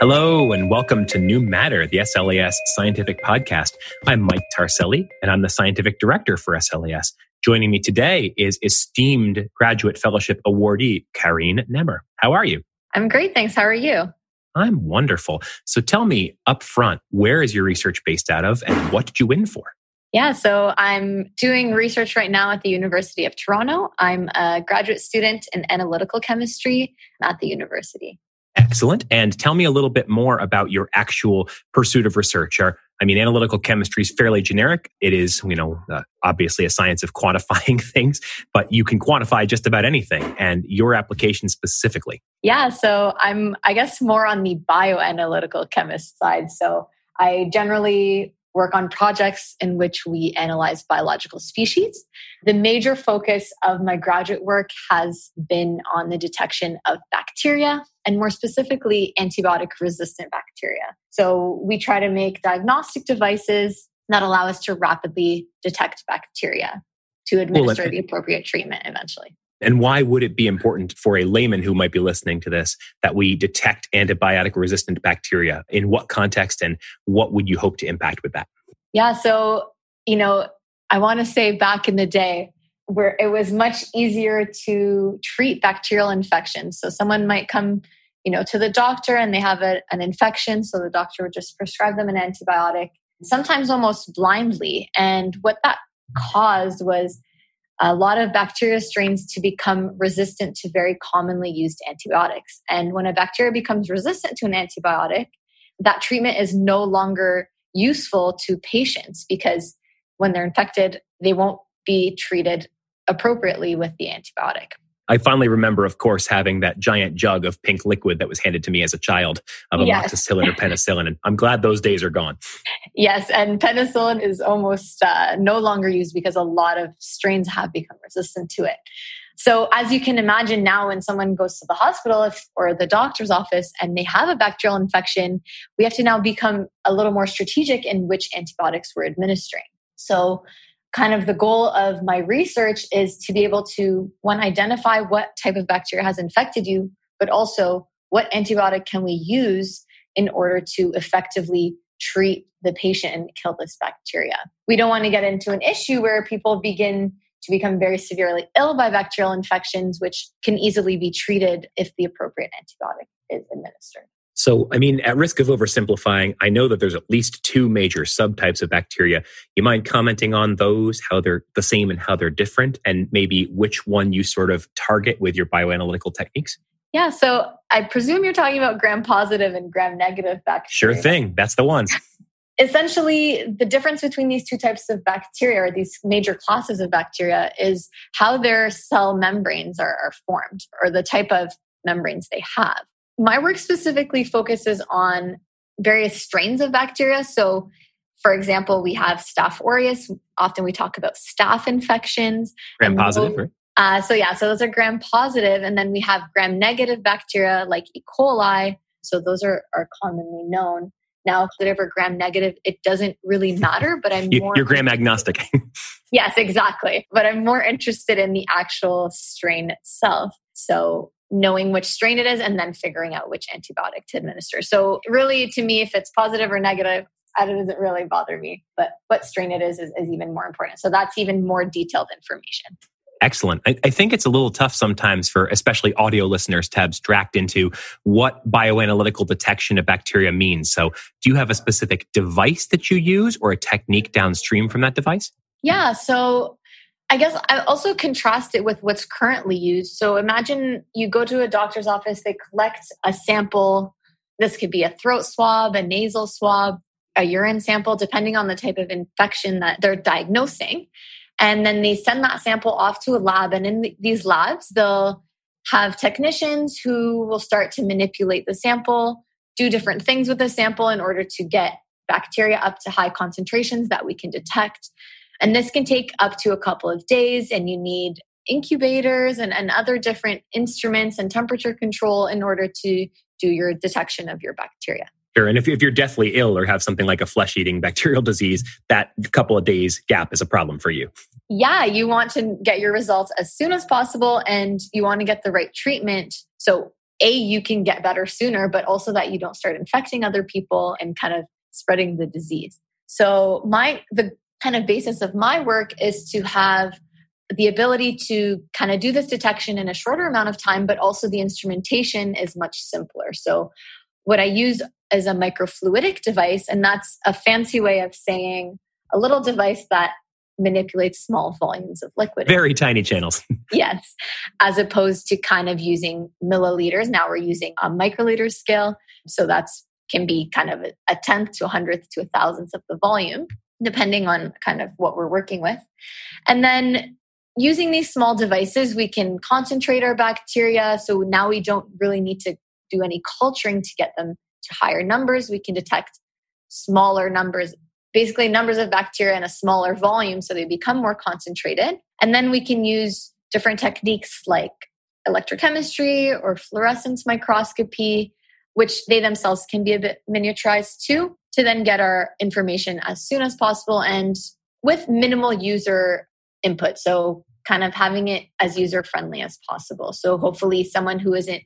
Hello, and welcome to New Matter, the SLAS scientific podcast. I'm Mike Tarselli, and I'm the scientific director for SLAS. Joining me today is esteemed graduate fellowship awardee, Carine Nemr. How are you? I'm great, thanks. How are you? I'm wonderful. So tell me up front, where is your research based out of, and what did you win for? Yeah, so I'm doing research right now at the University of Toronto. I'm a graduate student in analytical chemistry at the university. Excellent. And tell me a little bit more about your actual pursuit of research. I mean, analytical chemistry is fairly generic. It is, you know, uh, obviously a science of quantifying things, but you can quantify just about anything and your application specifically. Yeah. So I'm, I guess, more on the bioanalytical chemist side. So I generally work on projects in which we analyze biological species. The major focus of my graduate work has been on the detection of bacteria and more specifically antibiotic resistant bacteria. So we try to make diagnostic devices that allow us to rapidly detect bacteria to administer well, the appropriate treatment eventually. And why would it be important for a layman who might be listening to this that we detect antibiotic resistant bacteria? In what context and what would you hope to impact with that? Yeah, so, you know, I want to say back in the day where it was much easier to treat bacterial infections. So someone might come, you know, to the doctor and they have a, an infection, so the doctor would just prescribe them an antibiotic, sometimes almost blindly. And what that caused was a lot of bacteria strains to become resistant to very commonly used antibiotics. And when a bacteria becomes resistant to an antibiotic, that treatment is no longer useful to patients because when they're infected, they won't be treated appropriately with the antibiotic. I finally remember, of course, having that giant jug of pink liquid that was handed to me as a child of yes. amoxicillin or penicillin. And I'm glad those days are gone. Yes, and penicillin is almost uh, no longer used because a lot of strains have become resistant to it. So, as you can imagine now, when someone goes to the hospital if, or the doctor's office and they have a bacterial infection, we have to now become a little more strategic in which antibiotics we're administering. So, kind of the goal of my research is to be able to one identify what type of bacteria has infected you but also what antibiotic can we use in order to effectively treat the patient and kill this bacteria. We don't want to get into an issue where people begin to become very severely ill by bacterial infections which can easily be treated if the appropriate antibiotic is administered so, I mean, at risk of oversimplifying, I know that there's at least two major subtypes of bacteria. You mind commenting on those, how they're the same and how they're different, and maybe which one you sort of target with your bioanalytical techniques? Yeah, so I presume you're talking about gram positive and gram negative bacteria. Sure thing, that's the ones. Essentially, the difference between these two types of bacteria, or these major classes of bacteria, is how their cell membranes are, are formed, or the type of membranes they have my work specifically focuses on various strains of bacteria. So, for example, we have Staph aureus. Often we talk about staph infections. Gram positive, right? Uh, so yeah, so those are gram positive, and then we have gram negative bacteria like E. coli. So those are, are commonly known. Now, whatever gram negative, it doesn't really matter, but I'm you, more. You're gram agnostic. yes, exactly. But I'm more interested in the actual strain itself. So knowing which strain it is and then figuring out which antibiotic to administer. So, really, to me, if it's positive or negative, that doesn't really bother me. But what strain it is, is is, even more important. So, that's even more detailed information. Excellent. I, I, think it's a little tough sometimes for especially audio listeners to abstract into what bioanalytical detection of bacteria means. So, do you have a specific device that you use or a technique downstream from that device? Yeah. So, I guess I also contrast it with what's currently used. So imagine you go to a doctor's office, they collect a sample. This could be a throat swab, a nasal swab, a urine sample, depending on the type of infection that they're diagnosing. And then they send that sample off to a lab. And in these labs, they'll have technicians who will start to manipulate the sample, do different things with the sample in order to get bacteria up to high concentrations that we can detect. And this can take up to a couple of days, and you need incubators and, and other different instruments and temperature control in order to do your detection of your bacteria. Sure. And if, if you're deathly ill or have something like a flesh eating bacterial disease, that couple of days gap is a problem for you. Yeah, you want to get your results as soon as possible and you want to get the right treatment. So, A, you can get better sooner, but also that you don't start infecting other people and kind of spreading the disease. So my the kind of basis of my work is to have the ability to kind of do this detection in a shorter amount of time, but also the instrumentation is much simpler. So, what I use is a microfluidic device, and that's a fancy way of saying a little device that manipulates small volumes of liquid. Very tiny channels. yes, as opposed to kind of using milliliters. Now we're using a microliter scale. So that's can be kind of a tenth to a hundredth to a thousandth of the volume, depending on kind of what we're working with. And then using these small devices, we can concentrate our bacteria. So now we don't really need to do any culturing to get them to higher numbers. We can detect smaller numbers, basically numbers of bacteria in a smaller volume so they become more concentrated. And then we can use different techniques like electrochemistry or fluorescence microscopy, which they themselves can be a bit miniaturized too, to then get our information as soon as possible and with minimal user input. So kind of having it as user friendly as possible. So hopefully someone who isn't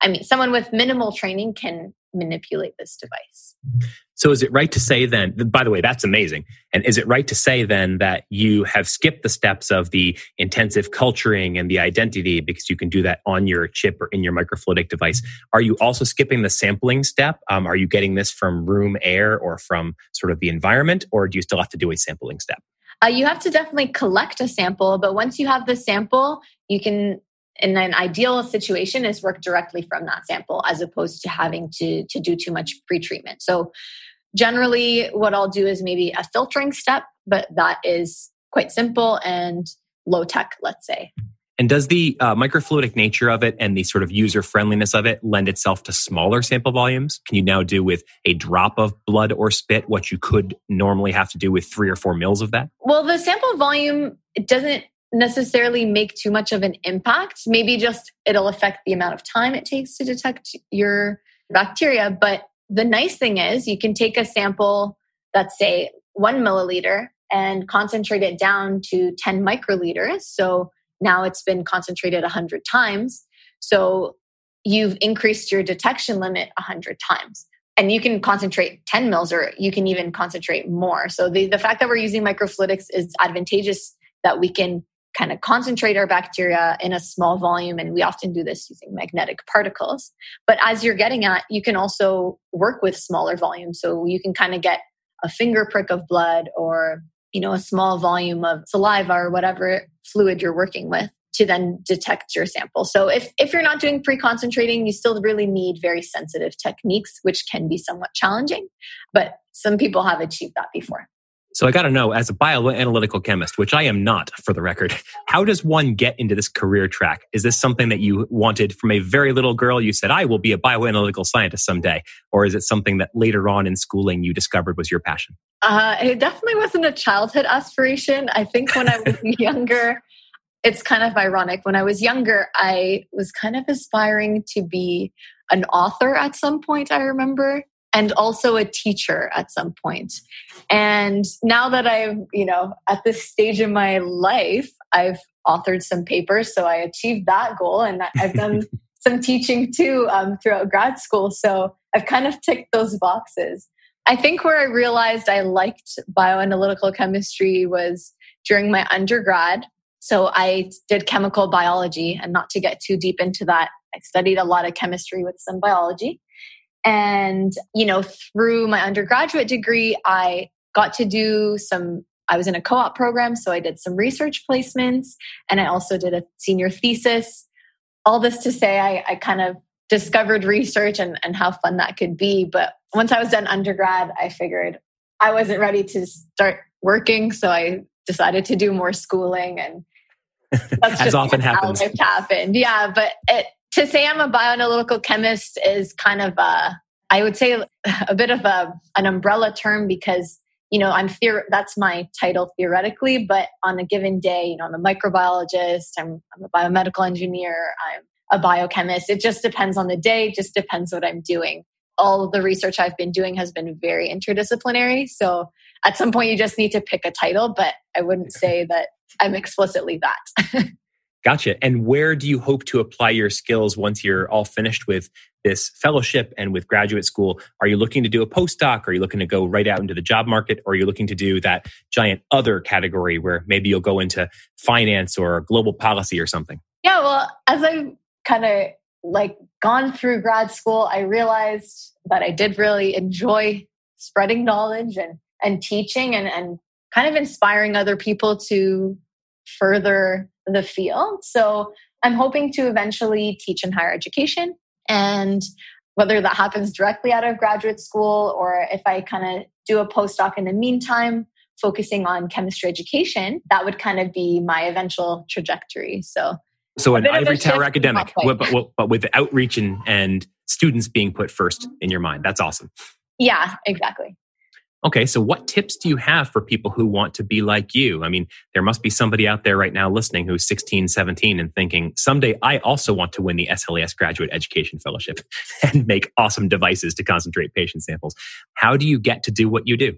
I mean someone with minimal training can manipulate this device. So is it right to say then by the way that's amazing. And is it right to say then that you have skipped the steps of the intensive culturing and the identity because you can do that on your chip or in your microfluidic device? Are you also skipping the sampling step? Um, are you getting this from room air or from sort of the environment or do you still have to do a sampling step? Uh, you have to definitely collect a sample, but once you have the sample, you can, in an ideal situation, is work directly from that sample as opposed to having to, to do too much pre-treatment. So generally what I'll do is maybe a filtering step, but that is quite simple and low tech, let's say. And does the uh, microfluidic nature of it and the sort of user friendliness of it lend itself to smaller sample volumes? Can you now do with a drop of blood or spit what you could normally have to do with three or four mils of that? Well, the sample volume doesn't necessarily make too much of an impact. Maybe just it'll affect the amount of time it takes to detect your bacteria. But the nice thing is you can take a sample that's say one milliliter and concentrate it down to 10 microliters. So now it's been concentrated 100 times. So you've increased your detection limit 100 times. And you can concentrate 10 mils or you can even concentrate more. So the, the fact that we're using microfluidics is advantageous that we can kind of concentrate our bacteria in a small volume. And we often do this using magnetic particles. But as you're getting at, you can also work with smaller volumes. So you can kind of get a finger prick of blood or you know a small volume of saliva or whatever fluid you're working with to then detect your sample. So if if you're not doing pre-concentrating, you still really need very sensitive techniques which can be somewhat challenging, but some people have achieved that before. So I got to know, as a bioanalytical chemist, which I am not for the record, how does one get into this career track? Is this something that you wanted from a very little girl? You said, I will be a bioanalytical scientist someday. Or is it something that later on in schooling you discovered was your passion? Uh, it definitely wasn't a childhood aspiration. I think when I was younger, it's kind of ironic. When I was younger, I was kind of aspiring to be an author at some point, I remember and also a teacher at some point. And now that I'm, you know, at this stage in my life, I've authored some papers, so I achieved that goal, and I've done some teaching too um, throughout grad school. So I've kind of ticked those boxes. I think where I realized I liked bioanalytical chemistry was during my undergrad. So I did chemical biology, and not to get too deep into that, I studied a lot of chemistry with some biology. And, you know, through my undergraduate degree, I got to do some, I was in a co op program. So I did some research placements and I also did a senior thesis. All this to say, I, I kind of discovered research and, and how fun that could be. But once I was done undergrad, I figured I wasn't ready to start working. So I decided to do more schooling and that's As often happens. happened. Yeah, but it to say I'm a bioanalytical chemist is kind of a, I would say a bit of a, an umbrella term because, you know, I'm theor- that's my title theoretically, but on a given day, you know, I'm a microbiologist, I'm, I'm a biomedical engineer, I'm a biochemist. It just depends on the day, just depends what I'm doing. All the research I've been doing has been very interdisciplinary. So at some point, you just need to pick a title, but I wouldn't say that I'm explicitly that. Gotcha. And where do you hope to apply your skills once you're all finished with this fellowship and with graduate school? Are you looking to do a postdoc? Are you looking to go right out into the job market? Or are you looking to do that giant other category where maybe you'll go into finance or global policy or something? Yeah, well, as I've kind of like gone through grad school, I realized that I did really enjoy spreading knowledge and and teaching and, and kind of inspiring other people to further the field. So I'm hoping to eventually teach in higher education. And whether that happens directly out of graduate school or if I kind of do a postdoc in the meantime, focusing on chemistry education, that would kind of be my eventual trajectory. So, so an ivory tower academic, but, but, but with outreach and, and students being put first in your mind. That's awesome. Yeah, exactly. Okay, so what tips do you have for people who want to be like you? I mean, there must be somebody out there right now listening who's 16, 17 and thinking, someday I also want to win the SLAS Graduate Education Fellowship and make awesome devices to concentrate patient samples. How do you get to do what you do?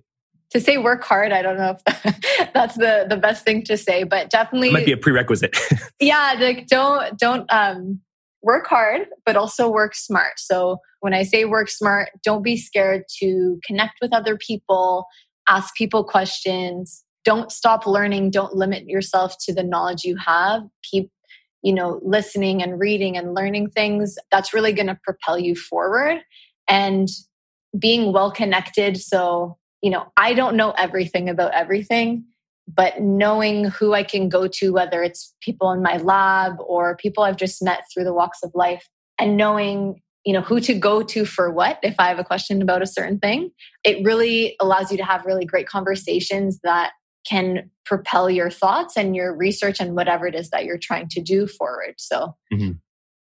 To say work hard, I don't know if that's the, the best thing to say, but definitely it might be a prerequisite. yeah, like don't don't um work hard, but also work smart. So when I say work smart, don't be scared to connect with other people, ask people questions. Don't stop learning. Don't limit yourself to the knowledge you have. Keep, you know, listening and reading and learning things. That's really going to propel you forward. And being well connected. So, you know, I don't know everything about everything but knowing who I can go to, whether it's people in my lab or people I've just met through the walks of life, and knowing you know who to go to for what if i have a question about a certain thing it really allows you to have really great conversations that can propel your thoughts and your research and whatever it is that you're trying to do forward. So mm-hmm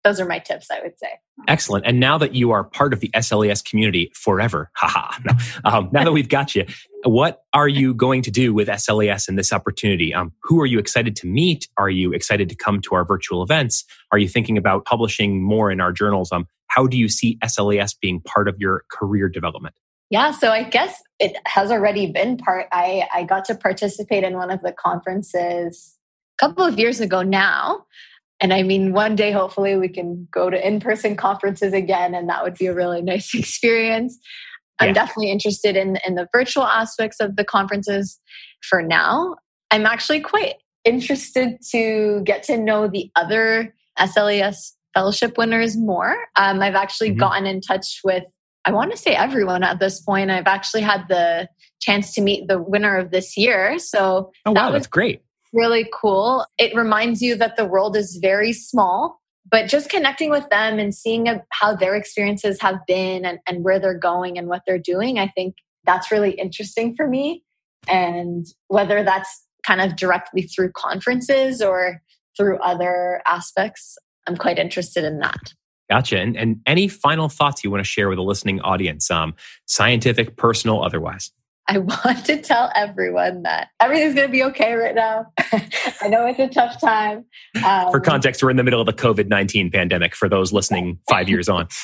those are my tips, I would say. Excellent. And now that you are part of the SLAS community forever, haha, no, um, now that we've got you, what are you going to do with SLAS and this opportunity? Um, who are you excited to meet? Are you excited to come to our virtual events? Are you thinking about publishing more in our journals? Um, how do you see SLAS being part of your career development? Yeah, so I guess it has already been part. I, I got to participate in one of the conferences a couple of years ago now and I mean, one day, hopefully, we can go to in person conferences again, and that would be a really nice experience. I'm definitely interested in, in the virtual aspects of the conferences for now. I'm actually quite interested to get to know the other SLAS fellowship winners more. Um, I've actually mm-hmm. gotten in touch with, I want to say everyone at this point. I've actually had the chance to meet the winner of this year. So oh, wow, was, that's great really cool. It reminds you that the world is very small, but just connecting with them and seeing how their experiences have been and, and where they're going and what they're doing, I think that's really interesting for me. And whether that's kind of directly through conferences or through other aspects, I'm quite interested in that. Gotcha. And, and any final thoughts you want to share with the listening audience, um, scientific, personal, otherwise? I want to tell everyone that everything's going to be okay right now. I know it's a tough time. Um, for context, we're in the middle of the COVID 19 pandemic for those listening five years on.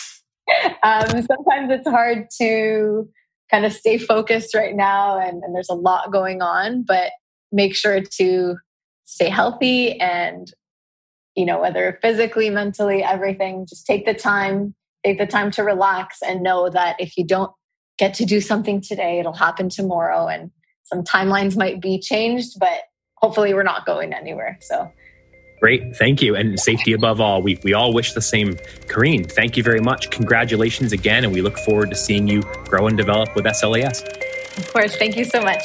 Um, sometimes it's hard to kind of stay focused right now, and, and there's a lot going on, but make sure to stay healthy and, you know, whether physically, mentally, everything, just take the time, take the time to relax and know that if you don't get to do something today. It'll happen tomorrow. And some timelines might be changed, but hopefully we're not going anywhere. So Great. Thank you. And safety above all. We, we all wish the same. Carine, thank you very much. Congratulations again. And we look forward to seeing you grow and develop with SLAS. Of course. Thank you so much.